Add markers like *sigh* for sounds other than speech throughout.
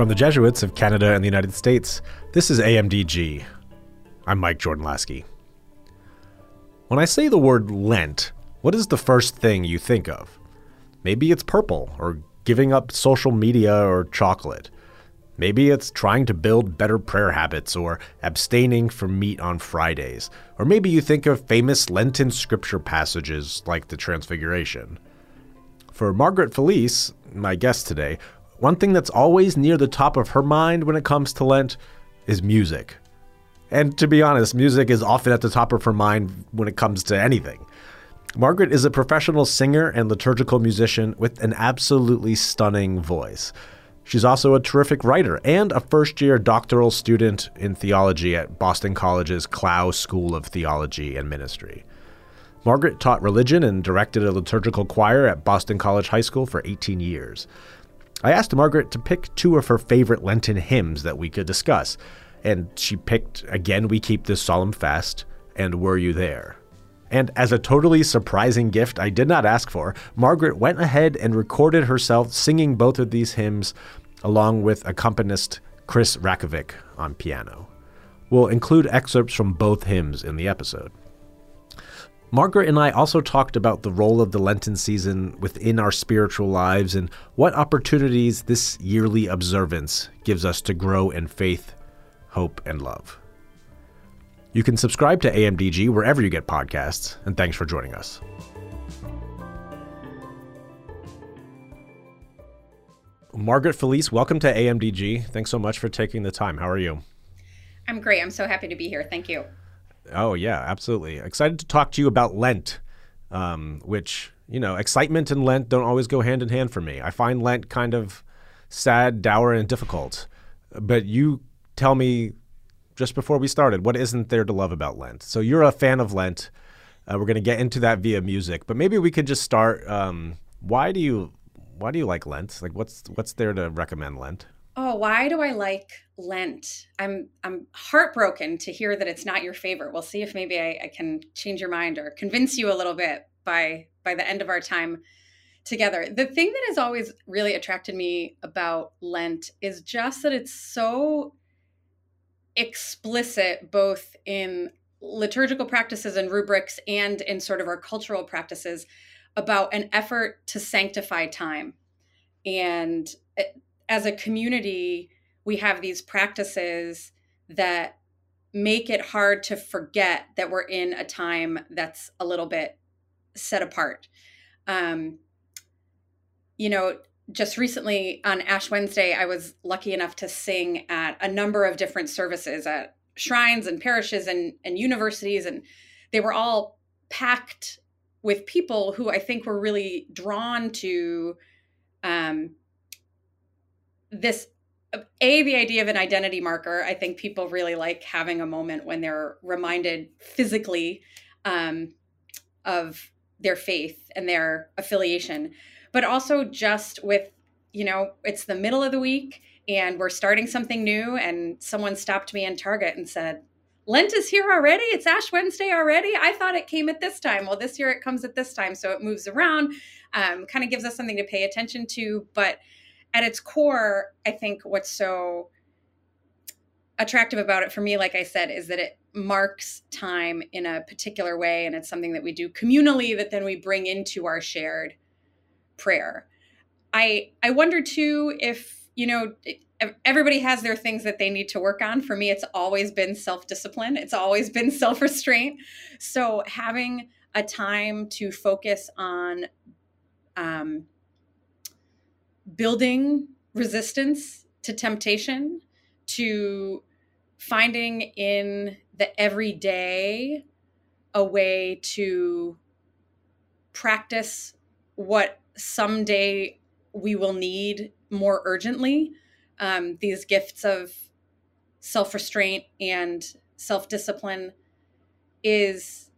From the Jesuits of Canada and the United States, this is AMDG. I'm Mike Jordan Laskey. When I say the word Lent, what is the first thing you think of? Maybe it's purple, or giving up social media or chocolate. Maybe it's trying to build better prayer habits or abstaining from meat on Fridays. Or maybe you think of famous Lenten scripture passages like the Transfiguration. For Margaret Felice, my guest today, one thing that's always near the top of her mind when it comes to Lent is music. And to be honest, music is often at the top of her mind when it comes to anything. Margaret is a professional singer and liturgical musician with an absolutely stunning voice. She's also a terrific writer and a first year doctoral student in theology at Boston College's Clough School of Theology and Ministry. Margaret taught religion and directed a liturgical choir at Boston College High School for 18 years. I asked Margaret to pick two of her favorite Lenten hymns that we could discuss, and she picked Again We Keep This Solemn Fast and Were You There? And as a totally surprising gift I did not ask for, Margaret went ahead and recorded herself singing both of these hymns along with accompanist Chris Rakovec on piano. We'll include excerpts from both hymns in the episode. Margaret and I also talked about the role of the Lenten season within our spiritual lives and what opportunities this yearly observance gives us to grow in faith, hope, and love. You can subscribe to AMDG wherever you get podcasts, and thanks for joining us. Margaret Felice, welcome to AMDG. Thanks so much for taking the time. How are you? I'm great. I'm so happy to be here. Thank you. Oh, yeah, absolutely. Excited to talk to you about Lent, um, which, you know, excitement and Lent don't always go hand in hand for me. I find Lent kind of sad, dour, and difficult. But you tell me just before we started, what isn't there to love about Lent? So you're a fan of Lent. Uh, we're going to get into that via music, but maybe we could just start. Um, why do you why do you like Lent? Like, what's what's there to recommend Lent? Oh, why do I like Lent? I'm I'm heartbroken to hear that it's not your favorite. We'll see if maybe I, I can change your mind or convince you a little bit by by the end of our time together. The thing that has always really attracted me about Lent is just that it's so explicit both in liturgical practices and rubrics and in sort of our cultural practices about an effort to sanctify time. And as a community, we have these practices that make it hard to forget that we're in a time that's a little bit set apart. Um, you know, just recently on Ash Wednesday, I was lucky enough to sing at a number of different services at shrines and parishes and, and universities, and they were all packed with people who I think were really drawn to um, this a the idea of an identity marker. I think people really like having a moment when they're reminded physically um, of their faith and their affiliation but also just with you know it's the middle of the week and we're starting something new and someone stopped me in target and said lent is here already. It's ash wednesday already. I thought it came at this time. Well this year it comes at this time. So it moves around um, kind of gives us something to pay attention to but at its core, I think what's so attractive about it for me, like I said, is that it marks time in a particular way. And it's something that we do communally that then we bring into our shared prayer. I, I wonder too if, you know, everybody has their things that they need to work on. For me, it's always been self discipline, it's always been *laughs* self restraint. So having a time to focus on um, building resistance to temptation, to finding in the everyday a way to practice what someday we will need more urgently um, these gifts of self restraint and self discipline is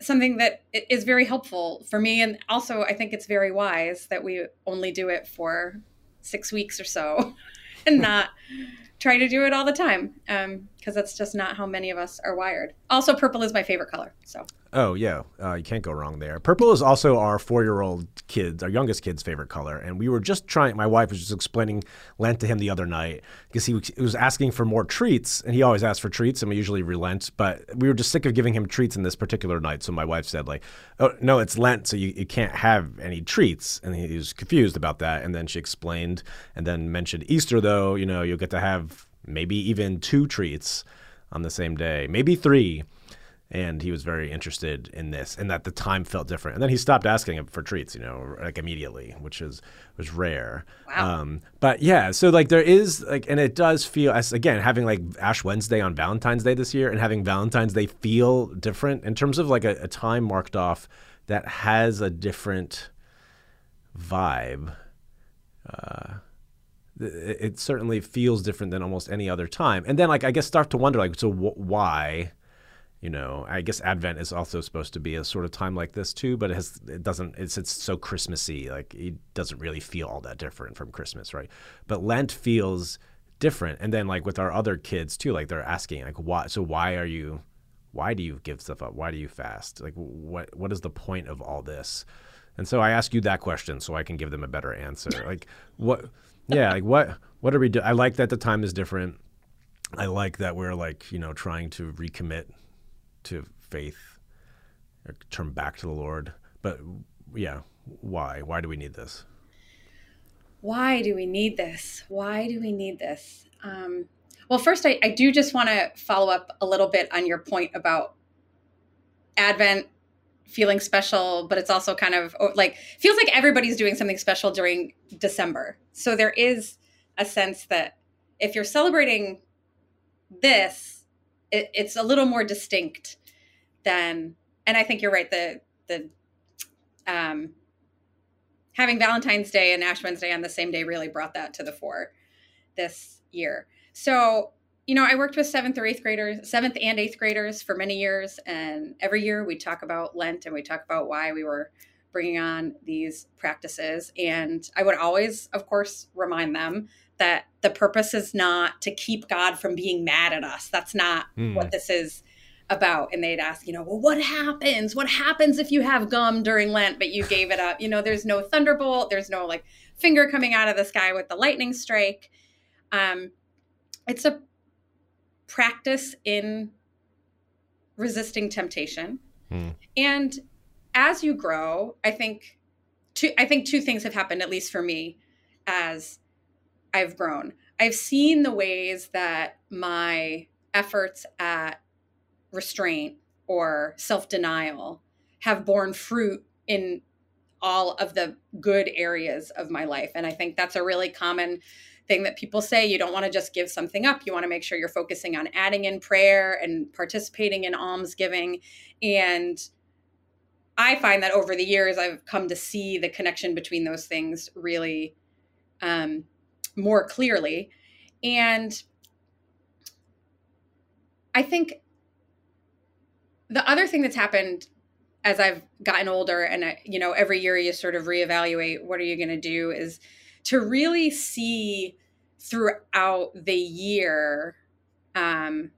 something that is very helpful for me and also i think it's very wise that we only do it for six weeks or so *laughs* and *laughs* not try to do it all the time. Because because that's just not how many of us are wired. Also, purple is my favorite color. So. Oh yeah, uh, you can't go wrong there. Purple is also our four-year-old kids, our youngest kid's favorite color, and we were just trying. My wife was just explaining Lent to him the other night because he was asking for more treats, and he always asks for treats, and we usually relent. But we were just sick of giving him treats in this particular night, so my wife said like, "Oh no, it's Lent, so you, you can't have any treats," and he was confused about that. And then she explained, and then mentioned Easter though. You know, you'll get to have maybe even two treats on the same day, maybe three. And he was very interested in this, and that the time felt different. And then he stopped asking him for treats, you know, like immediately, which is was rare. Wow. Um, but yeah, so like there is like, and it does feel as again having like Ash Wednesday on Valentine's Day this year, and having Valentine's Day feel different in terms of like a, a time marked off that has a different vibe. Uh, it, certainly feels different than almost any other time. And then like I guess start to wonder like so wh- why you know i guess advent is also supposed to be a sort of time like this too but it has it doesn't it's it's so christmassy like it doesn't really feel all that different from christmas right? But lent feels different. And then like with our other kids too like they're asking like why so why are you why do you give stuff up? Why do you fast? Like what what is the point of all this? And so i ask you that question so i can give them a better answer. Like what yeah like what what are we doing i like that the time is different. I like that we're like you know trying to recommit to faith or turn back to the lord. But yeah why? Why do we need this? Why do we need this? Why do we need this? Um, well first I, I do just want to follow up a little bit on your point about advent feeling special, but it's also kind of like feels like everybody's doing something special during December. So there is a sense that if you're celebrating this, it, it's a little more distinct than. And I think you're right. The the um, having Valentine's Day and Ash Wednesday on the same day really brought that to the fore this year. So you know, I worked with seventh or eighth graders, seventh and eighth graders for many years. And every year we talk about Lent and we talk about why we were bringing on these practices. And I would always, of course, remind them that the purpose is not to keep God from being mad at us. That's not mm. what this is about. And they'd ask, you know, well, what happens? What happens if you have gum during Lent, but you gave it up? You know, there's no thunderbolt, there's no like finger coming out of the sky with the lightning strike. Um, it's a practice in resisting temptation. Hmm. And as you grow, I think two I think two things have happened at least for me as I've grown. I've seen the ways that my efforts at restraint or self-denial have borne fruit in all of the good areas of my life and I think that's a really common thing that people say you don't want to just give something up you want to make sure you're focusing on adding in prayer and participating in almsgiving. And i find that over the years i've come to see the connection between those things really um, more clearly. And i think the other thing that's happened as I've gotten older and you know every year you sort of reevaluate what are you going to do is to really see throughout the year um,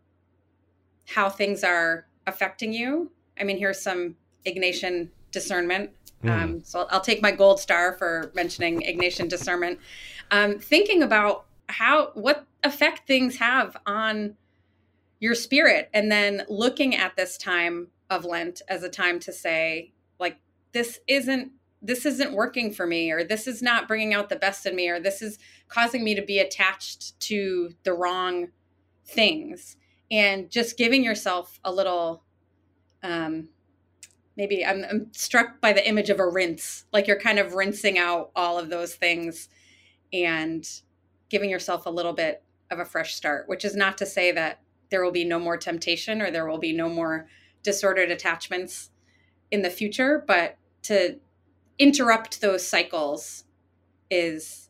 how things are affecting you. I mean, here's some Ignatian discernment. Mm. Um, so I'll, I'll, take my gold star for mentioning Ignatian discernment. Um, thinking about how what effect things have on your spirit, and then looking at this time of Lent as a time to say, like, this isn't this isn't working for me or this is not bringing out the best in me or this is causing me to be attached to the wrong things. And just giving yourself a little um maybe I'm, I'm struck by the image of a rinse like you're kind of rinsing out all of those things and giving yourself a little bit of a fresh start which is not to say that there will be no more temptation or there will be no more disordered attachments in the future but to interrupt those cycles is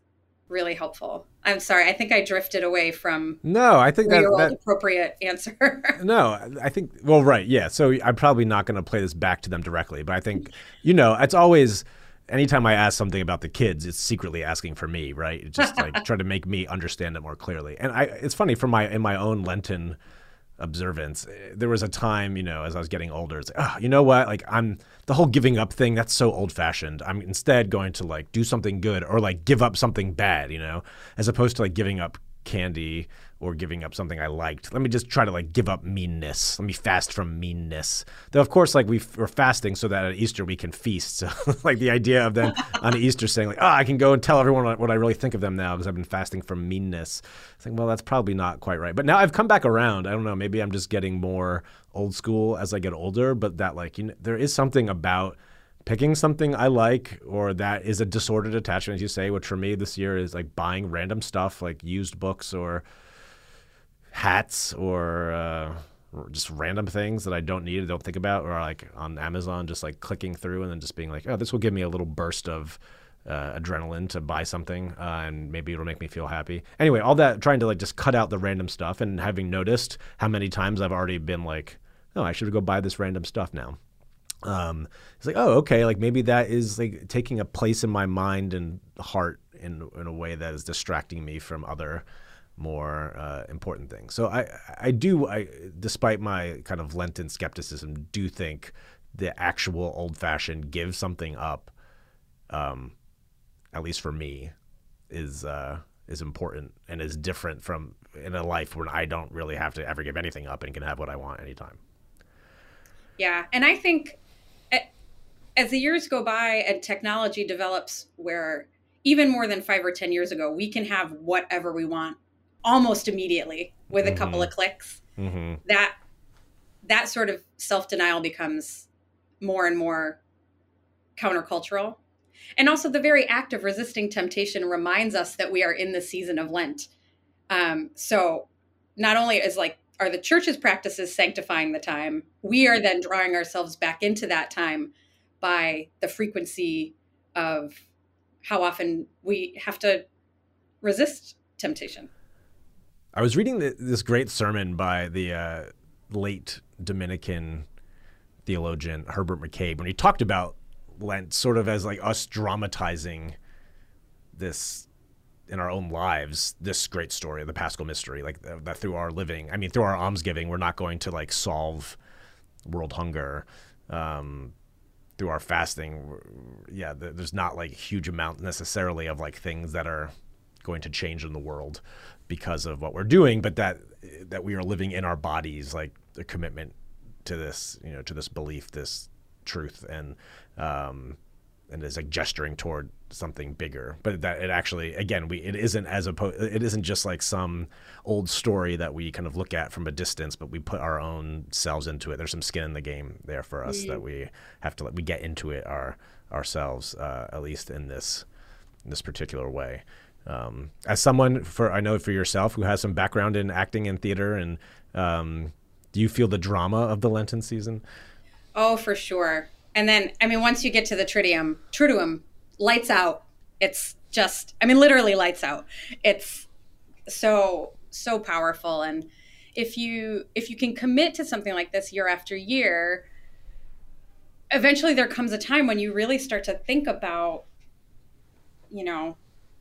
really helpful. I'm sorry. I think I drifted away from no. I think that, that appropriate answer. *laughs* no, I think well, right, yeah. So I'm probably not going to play this back to them directly, but I think you know it's always anytime I ask something about the kids, it's secretly asking for me, right? It's just like *laughs* try to make me understand it more clearly. And I, it's funny for my in my own Lenten observance. Eh, there was a time, you know, as I was getting older, it's like, oh, you know what? Like I'm the whole giving up thing. That's so old fashioned. I'm instead going to like do something good or like give up something bad, you know, as opposed to like giving up candy or giving up something I liked. Let me just try to like give up meanness. Let me fast from meanness. Though of course, like we are fasting so that at Easter we can feast. So *laughs* like the idea of then on *laughs* Easter saying like, oh, I can go and tell everyone what I really think of them now because I've been fasting from meanness. It's like, well, that's probably not quite right. But now I've come back around. I don't know. Maybe I'm just getting more old school as I get older. But that like you know, there is something about picking something I like or that is a disordered attachment, as you say, which for me this year is like buying random stuff like used books or hats or uh, just random things that I don't need, don't think about, or like on Amazon, just like clicking through and then just being like, oh, this will give me a little burst of uh, adrenaline to buy something, uh, and maybe it'll make me feel happy. Anyway, all that trying to like just cut out the random stuff, and having noticed how many times I've already been like, oh, I should go buy this random stuff now. Um, it's like, oh, okay, like maybe that is like taking a place in my mind and heart in in a way that is distracting me from other more uh, important things. So I I do I despite my kind of Lenten skepticism do think the actual old fashioned give something up, um, at least for me, is uh, is important and is different from in a life when I don't really have to ever give anything up and can have what I want anytime. Yeah, and I think as the years go by and technology develops, where even more than five or ten years ago, we can have whatever we want almost immediately with a mm-hmm. couple of clicks. Mm-hmm. That that sort of self denial becomes more and more countercultural. And also, the very act of resisting temptation reminds us that we are in the season of Lent. Um, so, not only is like are the church's practices sanctifying the time, we are then drawing ourselves back into that time by the frequency of how often we have to resist temptation. I was reading the, this great sermon by the uh, late Dominican theologian Herbert McCabe when he talked about Lent sort of as like us dramatizing this in our own lives this great story of the paschal mystery like that through our living i mean through our almsgiving we're not going to like solve world hunger um, through our fasting. Yeah there's not like huge amount necessarily of like things that are going to change in the world because of what we're doing, but that that we are living in our bodies, like a commitment to this, you know, to this belief, this truth, and um, and is like gesturing toward something bigger. But that it actually, again, we it isn't as opposed. It isn't just like some old story that we kind of look at from a distance, but we put our own selves into it. There's some skin in the game there for us mm-hmm. that we have to. let We get into it our ourselves, uh, at least in this in this particular way. Um, as someone for I know for yourself who has some background in acting and theater, and um, do you feel the drama of the Lenten season? Oh, for sure. And then, I mean, once you get to the Triduum, Triduum, lights out. It's just, I mean, literally lights out. It's so so powerful, and if you if you can commit to something like this year after year, eventually there comes a time when you really start to think about, you know,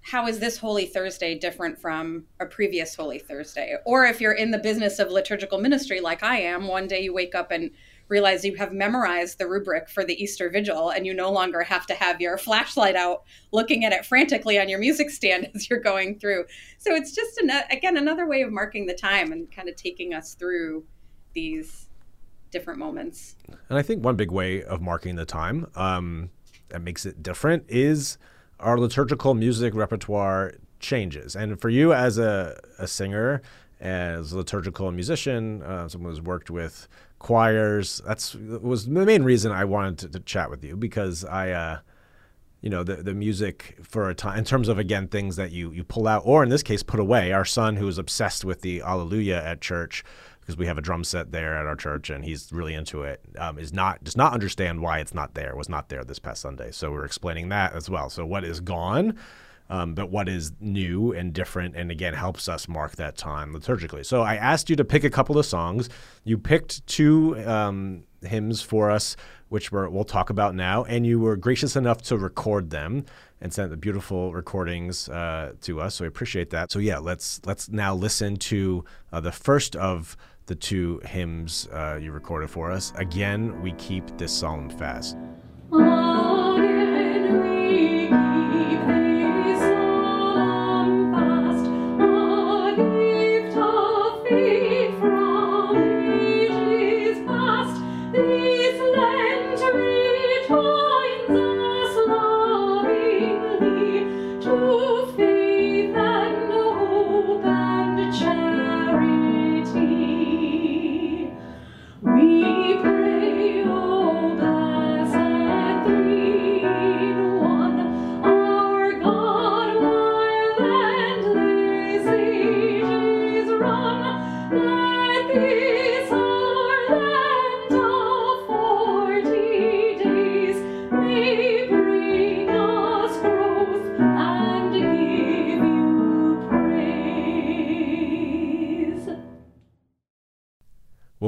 how is this Holy Thursday different from a previous Holy Thursday? Or if you're in the business of liturgical ministry like I am, one day you wake up and realize you have memorized the rubric for the Easter Vigil and you no longer have to have your flashlight out looking at it frantically on your music stand *laughs* as you're going through. So it's just, an, again, another way of marking the time and kind of taking us through these different moments. And I think one big way of marking the time um, that makes it different is our liturgical music repertoire changes. And for you as a, a singer, as a liturgical musician, uh, someone who's worked with choirs, that's was the main reason I wanted to, to chat with you because I, uh, you know, the the music for a time in terms of again things that you you pull out or in this case put away. Our son who is obsessed with the Alleluia at church because we have a drum set there at our church and he's really into it. Um, is not does not understand why it's not there. Was not there this past Sunday. So we're explaining that as well. So what is gone, um, but what is new and different, and again helps us mark that time liturgically. So I asked you to pick a couple of songs. You picked two um, hymns for us, which we will talk about now, and you were gracious enough to record them and sent the beautiful recordings uh, to us. So we appreciate that. So yeah, let's let's now listen to uh, the first of the two hymns uh, you recorded for us. Again, we keep this solemn fast.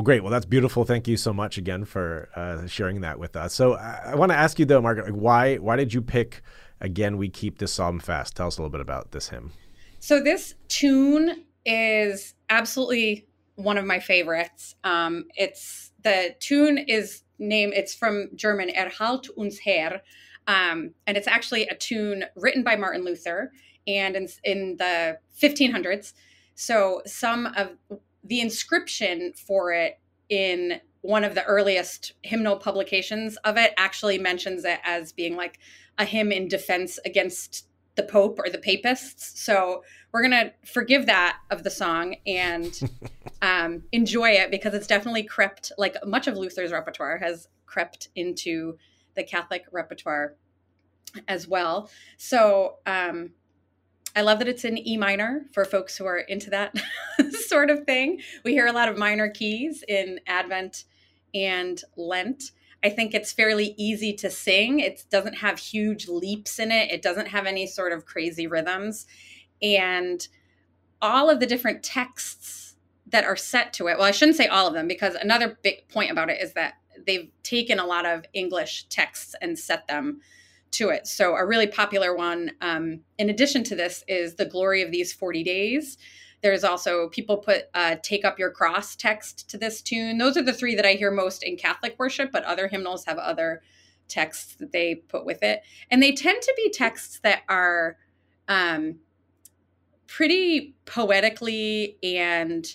Great. Well, that's beautiful. Thank you so much again for uh, sharing that with us. So, I, I want to ask you though, Margaret, why why did you pick again? We keep this solemn fast. Tell us a little bit about this hymn. So this tune is absolutely one of my favorites. Um, it's the tune is name. It's from German Erhalt uns Herr, um, and it's actually a tune written by Martin Luther and in, in the 1500s. So some of the inscription for it in one of the earliest hymnal publications of it actually mentions it as being like a hymn in defense against the Pope or the Papists. So we're gonna forgive that of the song and *laughs* um, enjoy it because it's definitely crept, like much of Luther's repertoire has crept into the Catholic repertoire as well. So um, I love that it's in E minor for folks who are into that *laughs* sort of thing. We hear a lot of minor keys in Advent and Lent. I think it's fairly easy to sing. It doesn't have huge leaps in it, it doesn't have any sort of crazy rhythms. And all of the different texts that are set to it, well, I shouldn't say all of them because another big point about it is that they've taken a lot of English texts and set them to it. So, a really popular one, um, in addition to this, is The Glory of These 40 Days. There's also people put uh, Take Up Your Cross text to this tune. Those are the three that I hear most in Catholic worship, but other hymnals have other texts that they put with it. And they tend to be texts that are um, pretty poetically and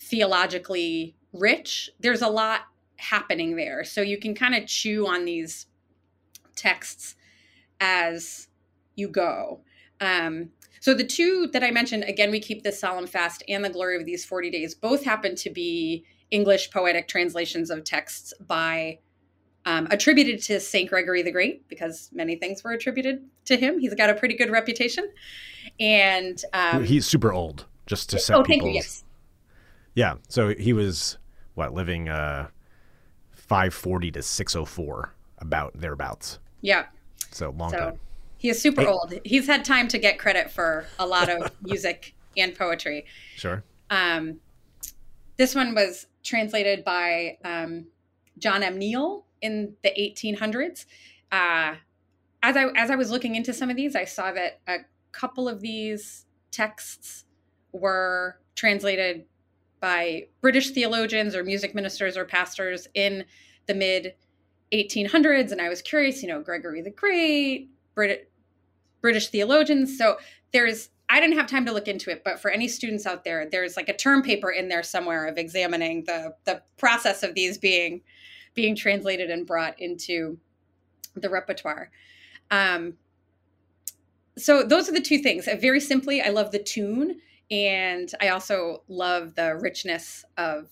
theologically rich. There's a lot happening there. So you can kind of chew on these texts as you go. Um, so the two that I mentioned, again, we keep the solemn fast and the glory of these 40 days, both happen to be English poetic translations of texts by um, attributed to Saint Gregory the Great, because many things were attributed to him. He's got a pretty good reputation, and um, he's super old. Just to set oh, people's, you, yes. yeah. So he was what living uh, 540 to 604, about thereabouts. Yeah. So long so, time. He is super hey. old. He's had time to get credit for a lot of *laughs* music and poetry. Sure. Um, this one was translated by um, John M. Neale in the 1800s. Uh, as I as I was looking into some of these, I saw that a couple of these texts were translated by British theologians or music ministers or pastors in the mid 1800s and i was curious you know gregory the great Brit- british theologians so there's i didn't have time to look into it but for any students out there there's like a term paper in there somewhere of examining the the process of these being being translated and brought into the repertoire. Um, so those are the two things. Uh, very simply i love the tune and i also love the richness of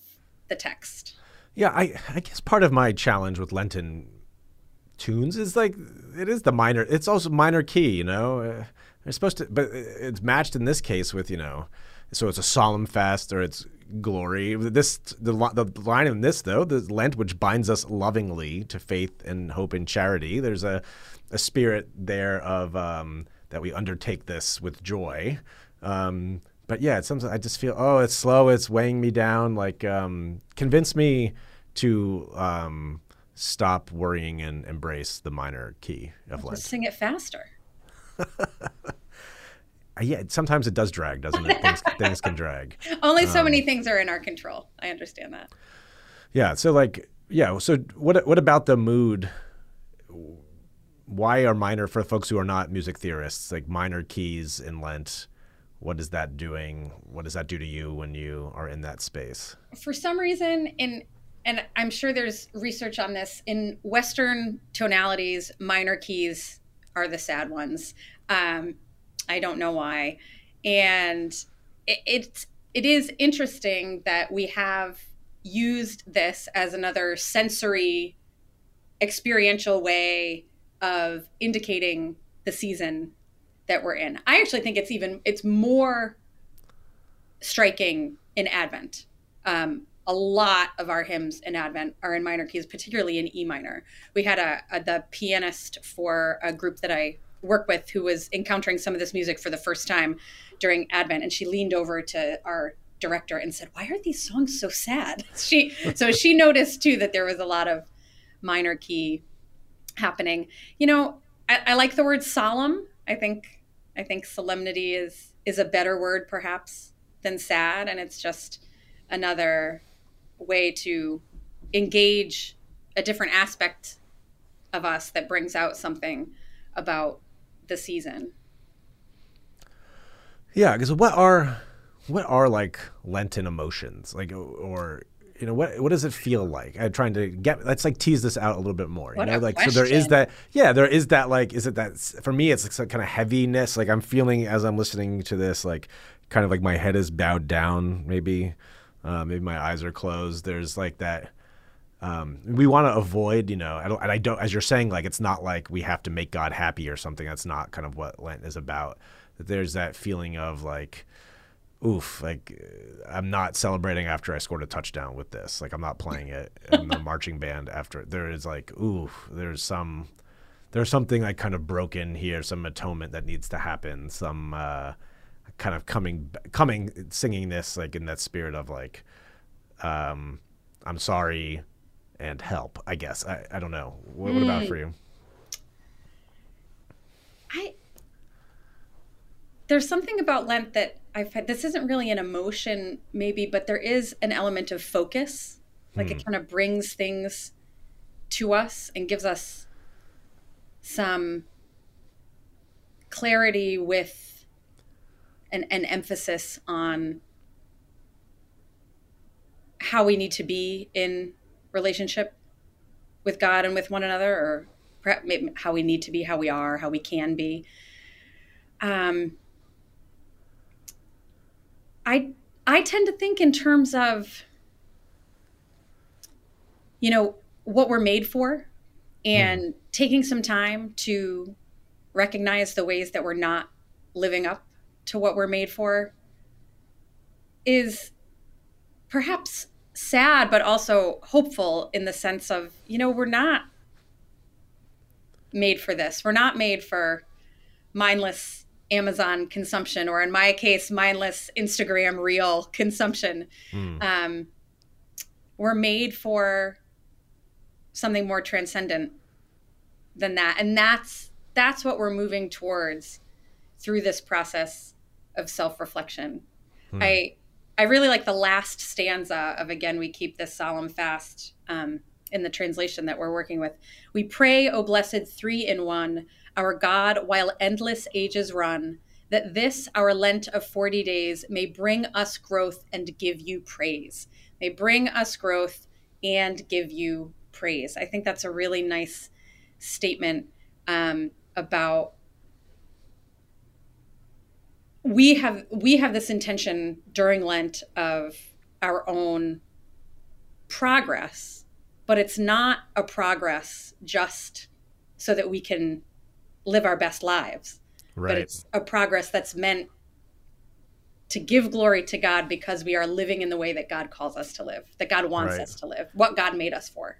the text yeah, I I guess part of my challenge with Lenten tunes is like it is the minor. It's also minor key, you know. Uh, they're supposed to, but it's matched in this case with you know, so it's a solemn fast or it's glory. This the the line in this though, the Lent which binds us lovingly to faith and hope and charity. There's a a spirit there of um, that we undertake this with joy. Um, but yeah, it's something I just feel. Oh, it's slow. It's weighing me down. Like, um, convince me to um, stop worrying and embrace the minor key of Lent. Just sing it faster. *laughs* yeah, sometimes it does drag, doesn't it? Things, *laughs* things can drag. Only so um, many things are in our control. I understand that. Yeah. So like, yeah. So what what about the mood? Why are minor for folks who are not music theorists like minor keys in Lent? What is that doing? What does that do to you when you are in that space? For some reason, in and I'm sure there's research on this in Western tonalities, minor keys are the sad ones. Um, I don't know why, and it, it's it is interesting that we have used this as another sensory, experiential way of indicating the season that we're in. I actually think it's even it's more striking in Advent. Um, a lot of our hymns in Advent are in minor keys, particularly in E minor. We had a, a, the pianist for a group that I work with who was encountering some of this music for the first time during Advent, and she leaned over to our director and said, "Why are these songs so sad?" *laughs* She so she noticed too that there was a lot of minor key happening. You know, I, I like the word solemn. I think I think solemnity is is a better word perhaps than sad, and it's just another way to engage a different aspect of us that brings out something about the season. Yeah, because what are what are like Lenten emotions like, or you know what what does it feel like? I'm trying to get let's like tease this out a little bit more. What you know, like question. so there is that yeah, there is that like is it that for me it's like some kind of heaviness. Like I'm feeling as I'm listening to this, like kind of like my head is bowed down, maybe uh, maybe my eyes are closed. There's like that. Um, we want to avoid, you know, I don't, and I don't, as you're saying, like it's not like we have to make God happy or something. That's not kind of what Lent is about. That there's that feeling of like, oof, like I'm not celebrating after I scored a touchdown with this. Like I'm not playing it in the *laughs* marching band after. There is like, oof, there's some, there's something like kind of broken here, some atonement that needs to happen, some. Uh, kind of coming coming singing this like in that spirit of like um i'm sorry and help i guess i, I don't know what, mm. what about for you i there's something about lent that i've had this isn't really an emotion maybe but there is an element of focus like mm. it kind of brings things to us and gives us some clarity with an, an emphasis on how we need to be in relationship with God and with one another, or perhaps how we need to be, how we are, how we can be. Um, I I tend to think in terms of you know what we're made for, and mm. taking some time to recognize the ways that we're not living up to what we're made for is perhaps sad, but also hopeful in the sense of, you know, we're not made for this. We're not made for mindless Amazon consumption, or in my case, mindless Instagram reel consumption. Mm. Um, we're made for something more transcendent than that, and that's that's what we're moving towards through this process of self-reflection. Hmm. I I really like the last stanza of again we keep this solemn fast um, in the translation that we're working with. We pray, O blessed three in one, our God, while endless ages run, that this our Lent of forty days may bring us growth and give you praise. May bring us growth and give you praise. I think that's a really nice statement um, about we have we have this intention during Lent of our own progress, but it's not a progress just so that we can live our best lives. Right. But it's a progress that's meant to give glory to God because we are living in the way that God calls us to live, that God wants right. us to live, what God made us for.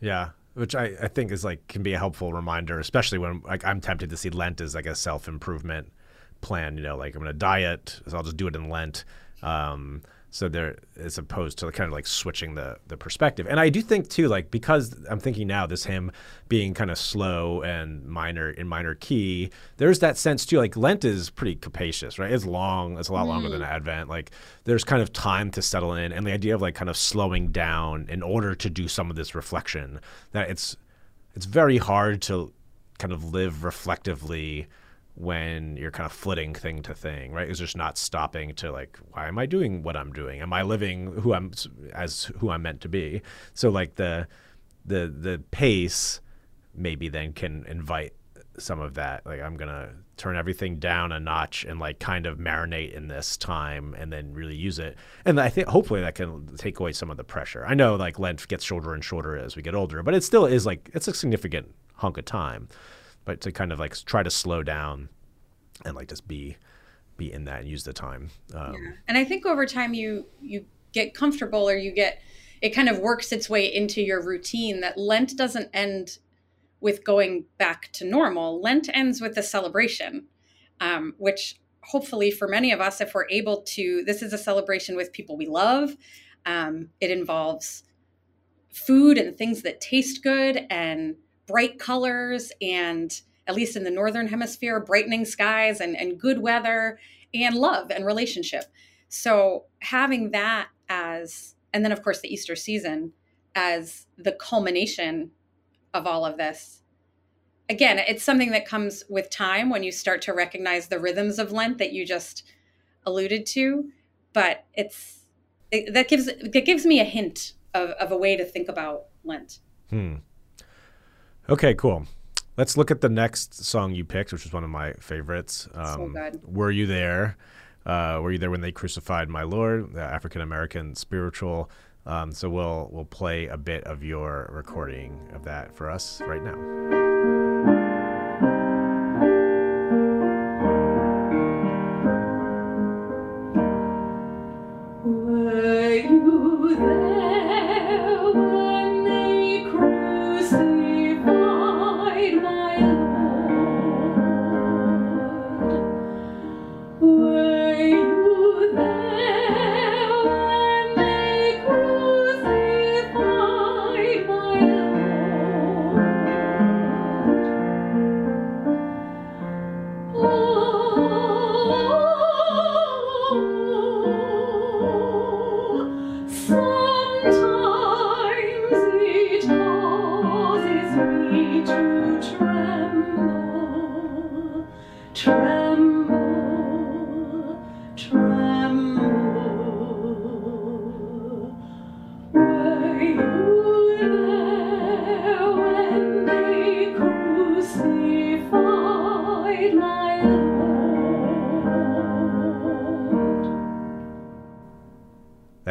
Yeah. Which I, I think is like can be a helpful reminder, especially when like I'm tempted to see Lent as like a self improvement plan. You know, like I'm going to diet, so I'll just do it in Lent. Um, So there, as opposed to kind of like switching the the perspective. And I do think too, like because I'm thinking now, this hymn being kind of slow and minor in minor key, there's that sense too. Like Lent is pretty capacious, right? It's long. It's a lot longer than mm-hmm. Advent. Like there's kind of time to settle in, and the idea of like kind of slowing down in order to do some of this reflection. That it's it's very hard to kind of live reflectively when you're kind of flitting thing to thing, right? It's just not stopping to like, why am I doing what I'm doing? Am I living who I'm as who I'm meant to be? So like the the the pace maybe then can invite some of that. Like I'm gonna turn everything down a notch and like kind of marinate in this time and then really use it. And I think hopefully that can take away some of the pressure. I know like length gets shorter and shorter as we get older, but it still is like it's a significant hunk of time but to kind of like try to slow down and like just be be in that and use the time. Um, yeah. And I think over time you you get comfortable or you get it kind of works its way into your routine that Lent doesn't end with going back to normal. Lent ends with a celebration, um, which hopefully for many of us, if we're able to, this is a celebration with people we love. Um, it involves food and things that taste good and bright colors and at least in the northern hemisphere brightening skies and, and good weather and love and relationship. So having that as and then of course the easter season as the culmination of all of this. Again it's something that comes with time when you start to recognize the rhythms of lent that you just alluded to but it's it, that gives that gives me a hint of, of a way to think about lent. Hmm. Okay, cool. Let's look at the next song you picked, which was one of my favorites. Um, so good. Were you there? Uh, were you there when they crucified my Lord? The African American spiritual. Um, so we'll we'll play a bit of your recording of that for us right now. Oh.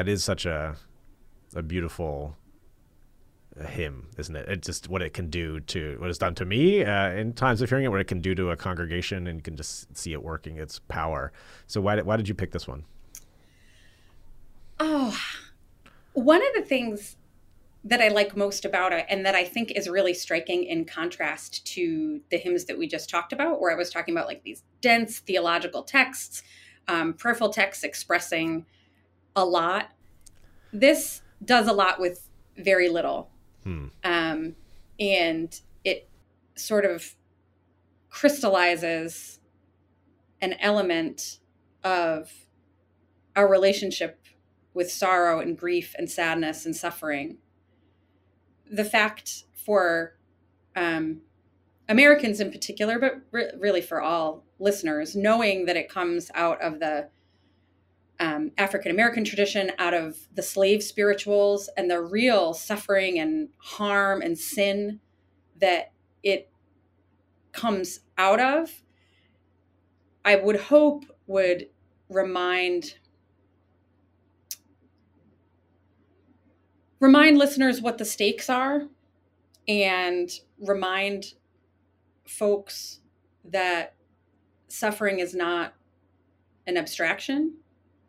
Is such a a beautiful hymn, isn't it? It just what it can do to what it's done to me uh, in times of hearing it, what it can do to a congregation, and you can just see it working, its power. So why did why did you pick this one? Oh, one of the things that I like most about it, and that I think is really striking in contrast to the hymns that we just talked about, where I was talking about like these dense theological texts, um, prayerful texts expressing a lot this does a lot with very little. Hmm. Um, and it sort of crystallizes an element of our relationship with sorrow and grief and sadness and suffering. The fact for um, Americans in particular, but re- really for all listeners, knowing that it comes out of the um, African American tradition, out of the slave spirituals, and the real suffering and harm and sin that it comes out of, I would hope would remind remind listeners what the stakes are and remind folks that suffering is not an abstraction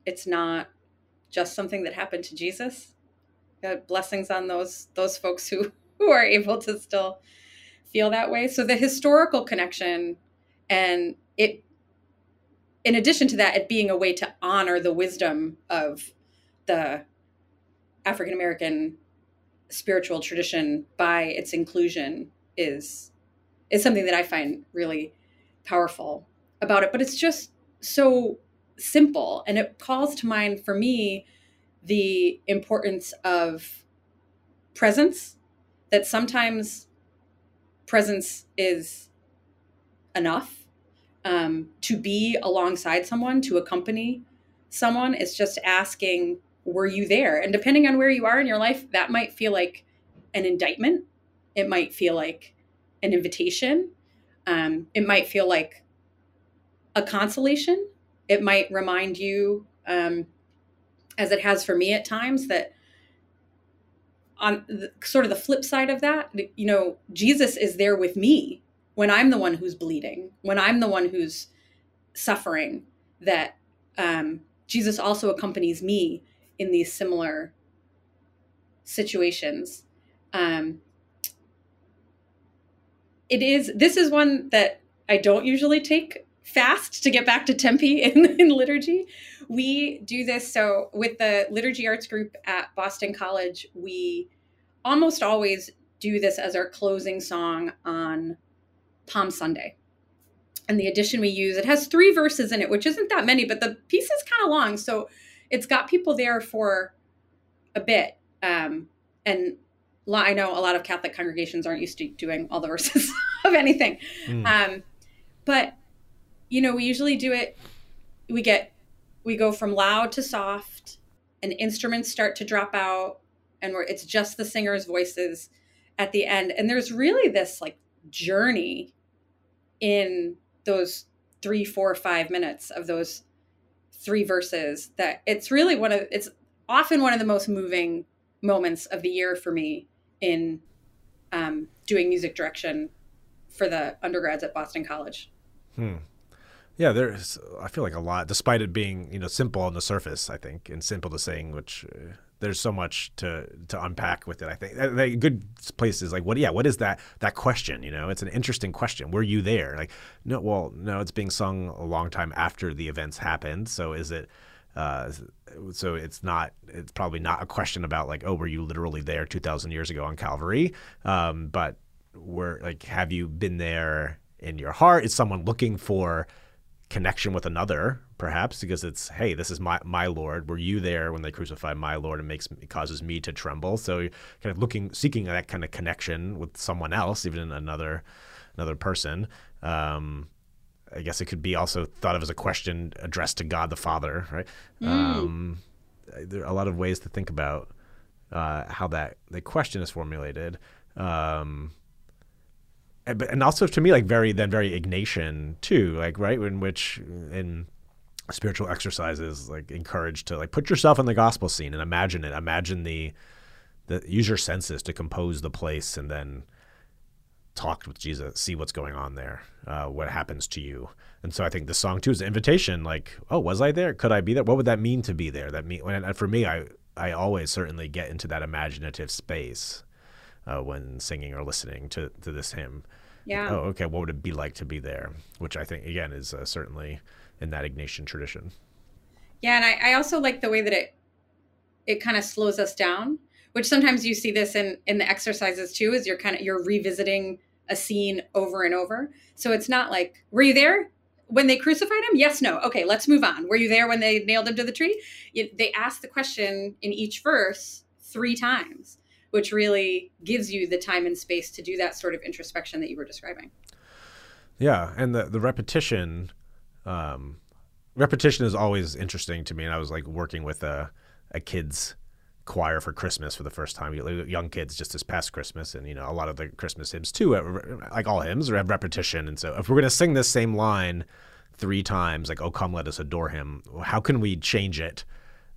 it's not just something that happened to Jesus. God, blessings on those those folks who *laughs* who are able to still feel that way. So the historical connection and it in addition to that it being a way to honor the wisdom of the African American spiritual tradition by its inclusion is is something that I find really powerful about it. But it's just so simple, and it calls to mind for me the importance of presence. That sometimes presence is enough um, to be alongside someone, to accompany someone. It's just asking, were you there? And depending on where you are in your life, that might feel like an indictment. It might feel like an invitation. Um, it might feel like a consolation. It might remind you, um, as it has for me at times, that on the, sort of the flip side of that, you know, Jesus is there with me when I'm the one who's bleeding, when I'm the one who's suffering, that um, Jesus also accompanies me in these similar situations. Um, it is, this is one that I don't usually take fast to get back to Tempe *laughs* in, in liturgy. We do this so with the liturgy arts group at Boston College, we almost always do this as our closing song on Palm Sunday. And the edition we use, it has three verses in it, which isn't that many, but the piece is kind of long. So it's got people there for a bit. Um, and I know a lot of Catholic congregations aren't used to doing all the verses *laughs* of anything. Mm. Um, but, you know, we usually do it, we get, we go from loud to soft, and instruments start to drop out, and where it's just the singers' voices at the end. And there's really this like journey in those three, four, five minutes of those three verses that it's really one of it's often one of the most moving moments of the year for me in um, doing music direction for the undergrads at Boston College. Hmm. Yeah, there's. I feel like a lot, despite it being you know simple on the surface. I think and simple to sing, which uh, there's so much to to unpack with it. I think a good place is like what? Yeah, what is that that question? You know, it's an interesting question. Were you there? Like, no, well, no, it's being sung a long time after the events happened. So is it? Uh, so it's not. It's probably not a question about like, oh, were you literally there 2,000 years ago on Calvary? Um, but were like, have you been there in your heart? Is someone looking for connection with another perhaps because it's hey this is my my lord. Were you there when they crucified my lord? And makes it causes me to tremble. So you're kind of looking seeking that kind of connection with someone else even another another person. Um, i guess it could be also thought of as a question addressed to god the father right? Mm. um, there are a lot of ways to think about uh, how that the question is formulated. Um, and, also to me like very then very Ignatian too, like right in which in spiritual exercises like encouraged to like put yourself in the gospel scene and imagine it, imagine the the use your senses to compose the place and then talk with Jesus, see what's going on there, uh, what happens to you. And so I think the song too is an invitation. Like, oh, was I there? Could I be there? What would that mean to be there? That mean, and for me, I I always certainly get into that imaginative space uh, when singing or listening to to this hymn. Yeah. Oh, okay. What would it be like to be there? Which I think again is uh, certainly in that Ignatian tradition. Yeah, and I, I also like the way that it it kind of slows us down. Which sometimes you see this in in the exercises too, is you're kind of you're revisiting a scene over and over. So it's not like, were you there? when they crucified him? Yes, no. Okay, let's move on. Were you there when they nailed him to the tree? They ask the question in each verse three times which really gives you the time and space to do that sort of introspection that you were describing. Yeah, and the the repetition, um, repetition is always interesting to me. And I was like working with a a kids choir for Christmas for the first time, young kids just this past Christmas, and you know a lot of the Christmas hymns too, like all hymns, have repetition. And so if we're gonna sing this same line three times, like "Oh come, let us adore Him," how can we change it?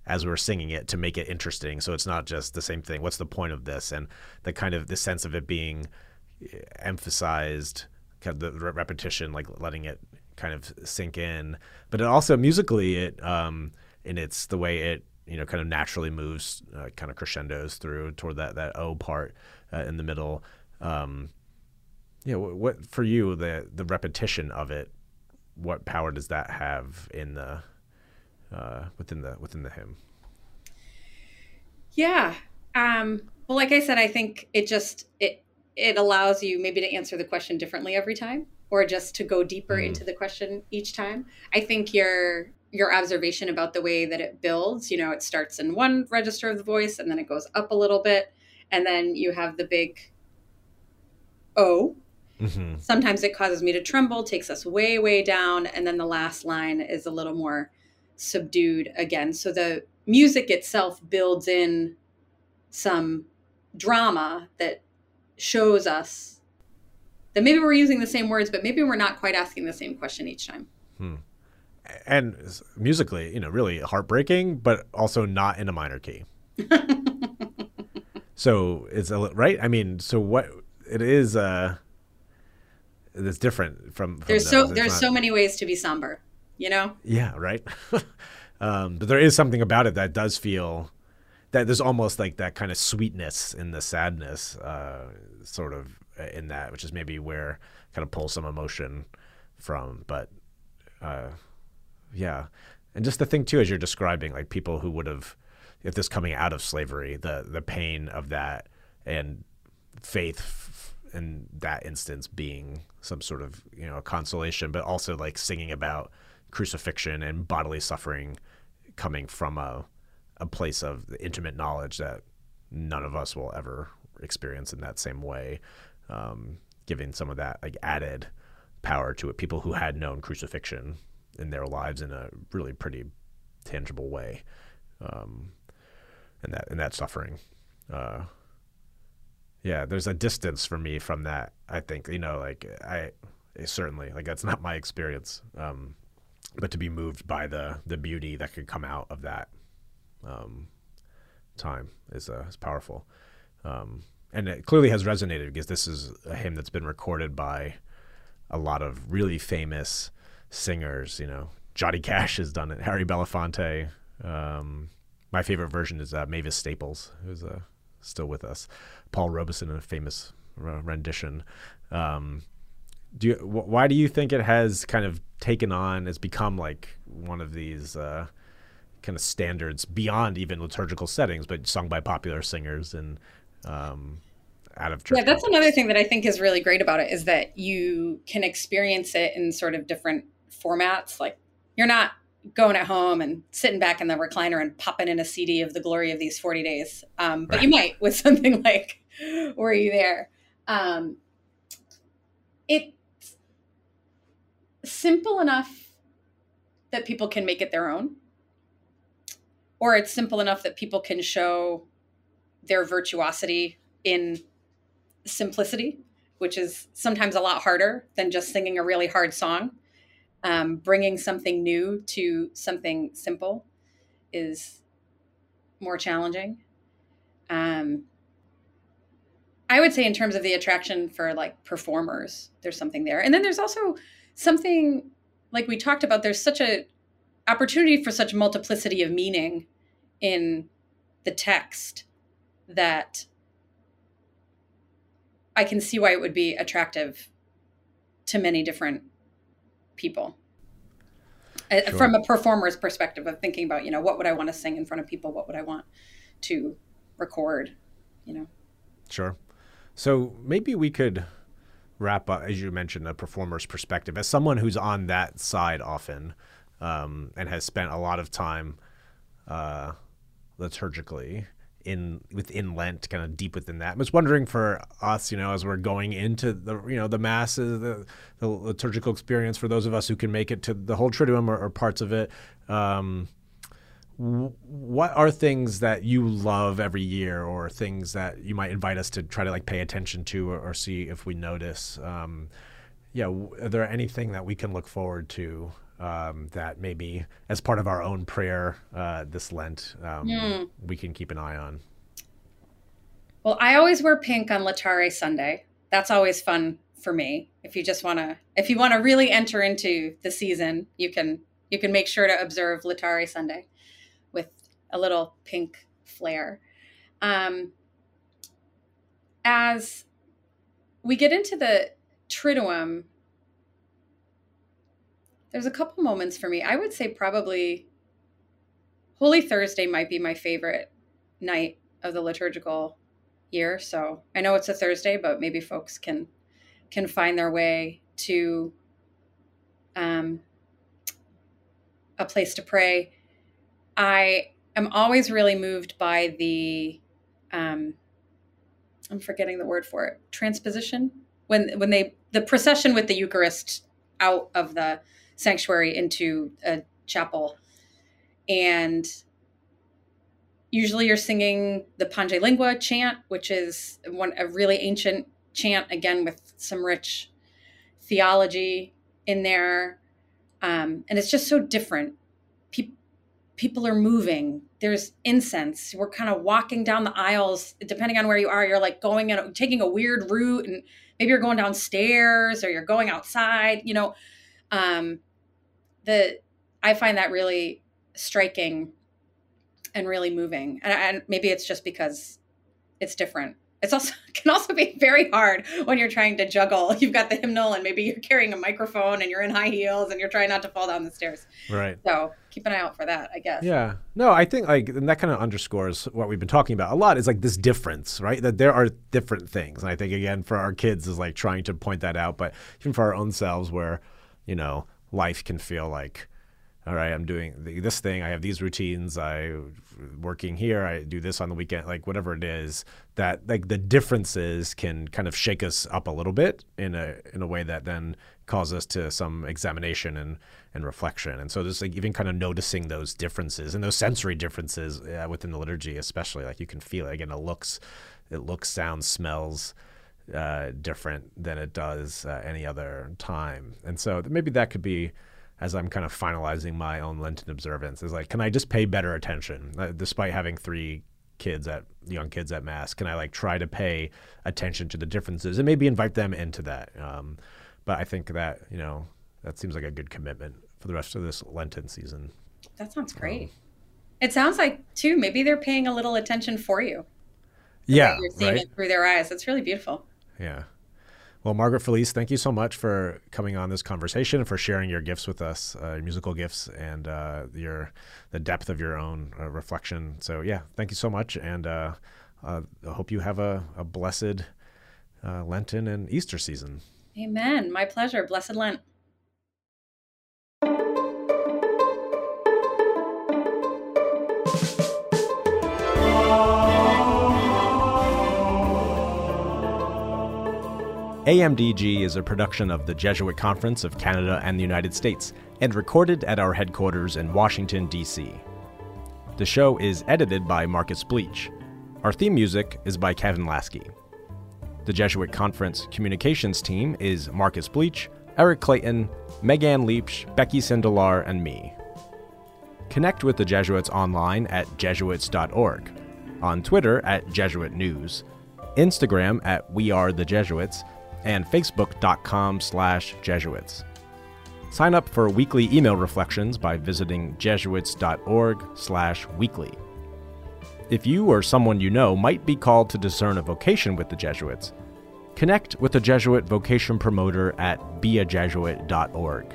As we are singing it to make it interesting. So it's not just the same thing. What's the point of this? And the kind of the sense of it being eh, emphasized, kind of the repetition, like letting it kind of sink in. But it also musically, it um, and it's the way it you know kind of naturally moves, uh, kind of crescendos through toward that that O part uh, in the middle. Um, yeah, what, what for you the the repetition of it? What power does that have in the uh, within the within the hymn? Yeah. Um, well, like I said, I think it just it it allows you maybe to answer the question differently every time, or just to go deeper mm. into the question each time. I think your your observation about the way that it builds, you know, it starts in one register of the voice and then it goes up a little bit, and then you have the big O. Mm-hmm. Sometimes it causes me to tremble, takes us way, way down, and then the last line is a little more subdued again. So the music itself builds in some drama that shows us that maybe we're using the same words, but maybe we're not quite asking the same question each time. Hmm. And musically, you know, really heartbreaking, but also not in a minor key. *laughs* so it's a right. I mean, so what it is, uh, it's different from. from there's so there's not, so many ways to be somber, you know. Yeah. Right. *laughs* um, but there is something about it that does feel that there's almost like that kind of sweetness in the sadness, uh, sort of uh, in that, which is maybe where kind of pull some emotion from. But uh, yeah, and just the thing too, as you're describing, like people who would have, if this coming out of slavery, the the pain of that and faith in that instance being some sort of you know consolation, but also like singing about crucifixion and bodily suffering coming from a a place of intimate knowledge that none of us will ever experience in that same way, um, giving some of that like added power to it. People who had known crucifixion in their lives in a really pretty tangible way, um, and that and that suffering. Uh, yeah, there's a distance for me from that. I think you know, like I certainly like that's not my experience, um, but to be moved by the the beauty that could come out of that um, time is uh, is powerful, um, and it clearly has resonated because this is a hymn that's been recorded by a lot of really famous singers. You know, Johnny Cash has done it. Harry Belafonte. Um, my favorite version is uh, Mavis Staples, who's uh, still with us. Paul Robeson in a famous rendition. Um, do you, wh- why do you think it has kind of taken on? has become like one of these uh, kind of standards beyond even liturgical settings, but sung by popular singers and um, out of church. Yeah, that's another thing that I think is really great about it is that you can experience it in sort of different formats. Like you're not going at home and sitting back in the recliner and popping in a CD of the glory of these 40 days. Um, but right. you might with *laughs* something like Were You There? Um, it's simple enough that people can make it their own or it's simple enough that people can show their virtuosity in simplicity, which is sometimes a lot harder than just singing a really hard song. Um, bringing something new to something simple is more challenging. Um, I would say, in terms of the attraction for like performers, there's something there. And then there's also something like we talked about, there's such a opportunity for such multiplicity of meaning in the text that I can see why it would be attractive to many different people. Uh, sure. From a performer's perspective of thinking about, you know, what would I want to sing in front of people? What would I want to record? You know? Sure. So maybe we could wrap up, as you mentioned, a performer's perspective. As someone who's on that side often um, and has spent a lot of time uh, liturgically in within Lent, kind of deep within that. I was wondering for us, you know, as we're going into the you know the masses, the, the liturgical experience for those of us who can make it to the whole Triduum or, or parts of it. Um, what are things that you love every year, or things that you might invite us to try to like pay attention to or, or see if we notice? Um, yeah, are there anything that we can look forward to um, that maybe as part of our own prayer uh, this Lent um, mm. we can keep an eye on? Well, I always wear pink on Laetare Sunday. That's always fun for me. If you just want to, if you want to really enter into the season, you can you can make sure to observe Laetare Sunday a little pink flair. Um, as we get into the Triduum, there's a couple moments for me. I would say probably Holy Thursday might be my favorite night of the liturgical year. So I know it's a Thursday, but maybe folks can can find their way to um, a place to pray. I am always really moved by the um, I'm forgetting the word for it transposition? When when they the procession with the Eucharist out of the sanctuary into a chapel. And usually you're singing the Pange Lingua chant, which is one a really ancient chant, again with some rich theology in there, um, and it's just so different. Pe- people are moving. There's incense. We're kind of walking down the aisles. Depending on where you are, you're like going and taking a weird route, and maybe you're going downstairs or you're going outside. You know, um, the I find that really striking and really moving. And, and maybe it's just because it's different. It's also *laughs* can also be very hard when you're trying to juggle. *laughs* You've got the hymnal and maybe you're carrying a microphone and you're in high heels and you're trying not to fall down the stairs. Right. So keep an eye out for that, I guess. Yeah. No, I think like and that kind of underscores what we've been talking about a lot is like this difference, right? That there are different things. And I think again for our kids is like trying to point that out, but even for our own selves where, you know, life can feel like all right, I'm doing this thing. I have these routines. I working here. I do this on the weekend. Like whatever it is, that like the differences can kind of shake us up a little bit in a in a way that then calls us to some examination and and reflection. And so just like even kind of noticing those differences and those sensory differences uh, within the liturgy, especially like you can feel it. Again, it looks, it looks, sounds, smells. Uh, different than it does uh, any other time, and so maybe that could be as I'm kind of finalizing my own Lenten observance is like, can I just pay better attention uh, despite having three kids at young kids at mass? Can I like try to pay attention to the differences and maybe invite them into that? Um, but I think that you know that seems like a good commitment for the rest of this Lenten season. That sounds great. Um, it sounds like too maybe they're paying a little attention for you. Yeah, you're seeing right? it through their eyes. It's really beautiful. Yeah. Well, Margaret Felice, thank you so much for coming on this conversation and for sharing your gifts with us, uh, musical gifts, and uh, your the depth of your own uh, reflection. So, yeah, thank you so much, and uh, uh, I hope you have a, a blessed uh, Lenten and Easter season. Amen. My pleasure. Blessed Lent. AMDG is a production of the Jesuit Conference of Canada and the United States and recorded at our headquarters in Washington, D.C. The show is edited by Marcus Bleech. Our theme music is by Kevin Laskey. The Jesuit Conference communications team is Marcus Bleech, Eric Clayton, Megan Leach, Becky Sindelar, and me. Connect with the Jesuits online at jesuits.org, on Twitter at Jesuit News, Instagram at We Are the Jesuits, and facebook.com slash Jesuits. Sign up for weekly email reflections by visiting jesuits.org slash weekly. If you or someone you know might be called to discern a vocation with the Jesuits, connect with a Jesuit vocation promoter at beajesuit.org.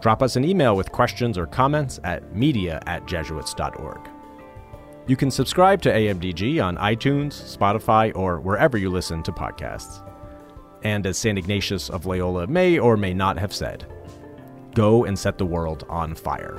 Drop us an email with questions or comments at media at jesuits.org. You can subscribe to AMDG on iTunes, Spotify, or wherever you listen to podcasts and as St. Ignatius of Loyola may or may not have said, go and set the world on fire.